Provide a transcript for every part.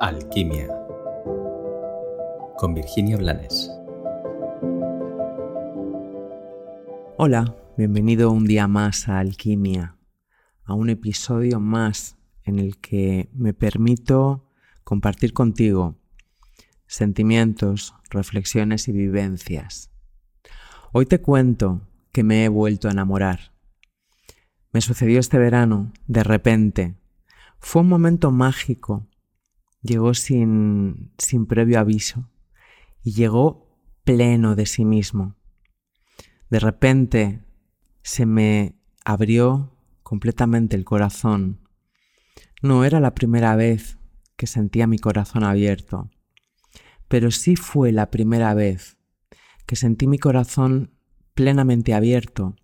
Alquimia con Virginia Blanes. Hola, bienvenido un día más a Alquimia, a un episodio más en el que me permito compartir contigo sentimientos, reflexiones y vivencias. Hoy te cuento que me he vuelto a enamorar. Me sucedió este verano, de repente. Fue un momento mágico llegó sin, sin previo aviso y llegó pleno de sí mismo. De repente se me abrió completamente el corazón. No era la primera vez que sentía mi corazón abierto, pero sí fue la primera vez que sentí mi corazón plenamente abierto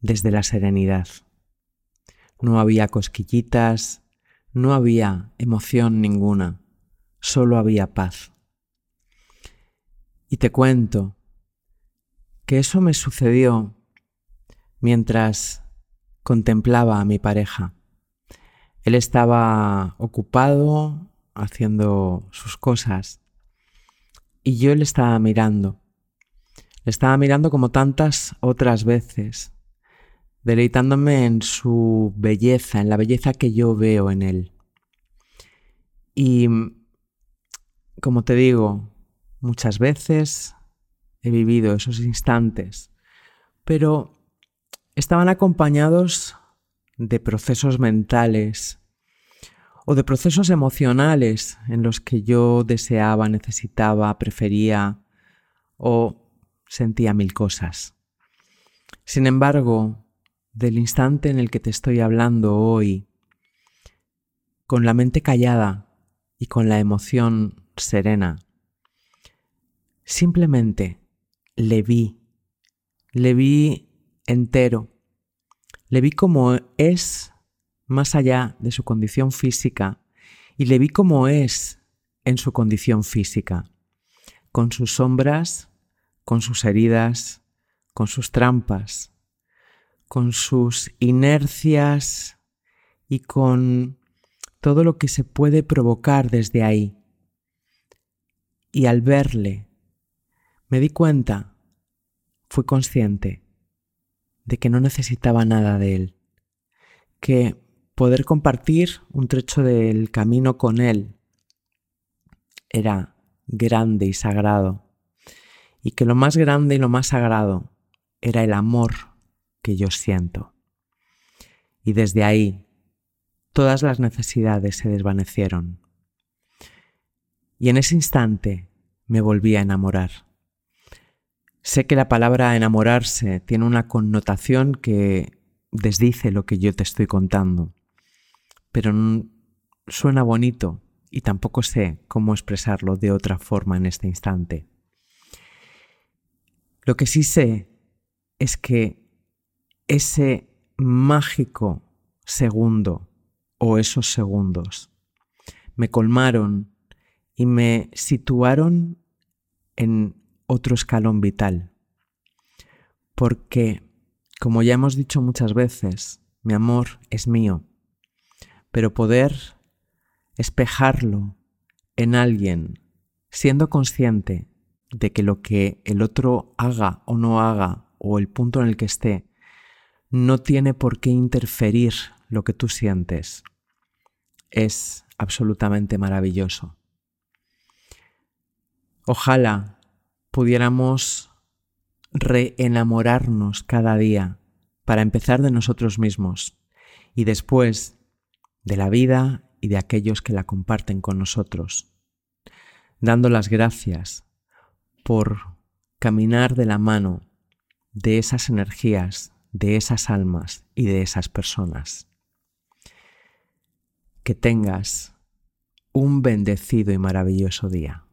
desde la serenidad. No había cosquillitas, no había emoción ninguna, solo había paz. Y te cuento que eso me sucedió mientras contemplaba a mi pareja. Él estaba ocupado haciendo sus cosas y yo le estaba mirando. Le estaba mirando como tantas otras veces, deleitándome en su belleza, en la belleza que yo veo en él. Y como te digo, muchas veces he vivido esos instantes, pero estaban acompañados de procesos mentales o de procesos emocionales en los que yo deseaba, necesitaba, prefería o sentía mil cosas. Sin embargo, del instante en el que te estoy hablando hoy, con la mente callada y con la emoción serena, simplemente le vi, le vi entero, le vi como es más allá de su condición física y le vi como es en su condición física, con sus sombras, con sus heridas, con sus trampas, con sus inercias y con todo lo que se puede provocar desde ahí. Y al verle, me di cuenta, fui consciente de que no necesitaba nada de él, que poder compartir un trecho del camino con él era grande y sagrado, y que lo más grande y lo más sagrado era el amor que yo siento. Y desde ahí todas las necesidades se desvanecieron. Y en ese instante me volví a enamorar. Sé que la palabra enamorarse tiene una connotación que desdice lo que yo te estoy contando, pero suena bonito y tampoco sé cómo expresarlo de otra forma en este instante. Lo que sí sé es que ese mágico segundo o esos segundos me colmaron y me situaron en otro escalón vital. Porque, como ya hemos dicho muchas veces, mi amor es mío, pero poder espejarlo en alguien siendo consciente de que lo que el otro haga o no haga o el punto en el que esté no tiene por qué interferir lo que tú sientes. Es absolutamente maravilloso. Ojalá pudiéramos reenamorarnos cada día para empezar de nosotros mismos y después de la vida y de aquellos que la comparten con nosotros, dando las gracias por caminar de la mano de esas energías de esas almas y de esas personas. Que tengas un bendecido y maravilloso día.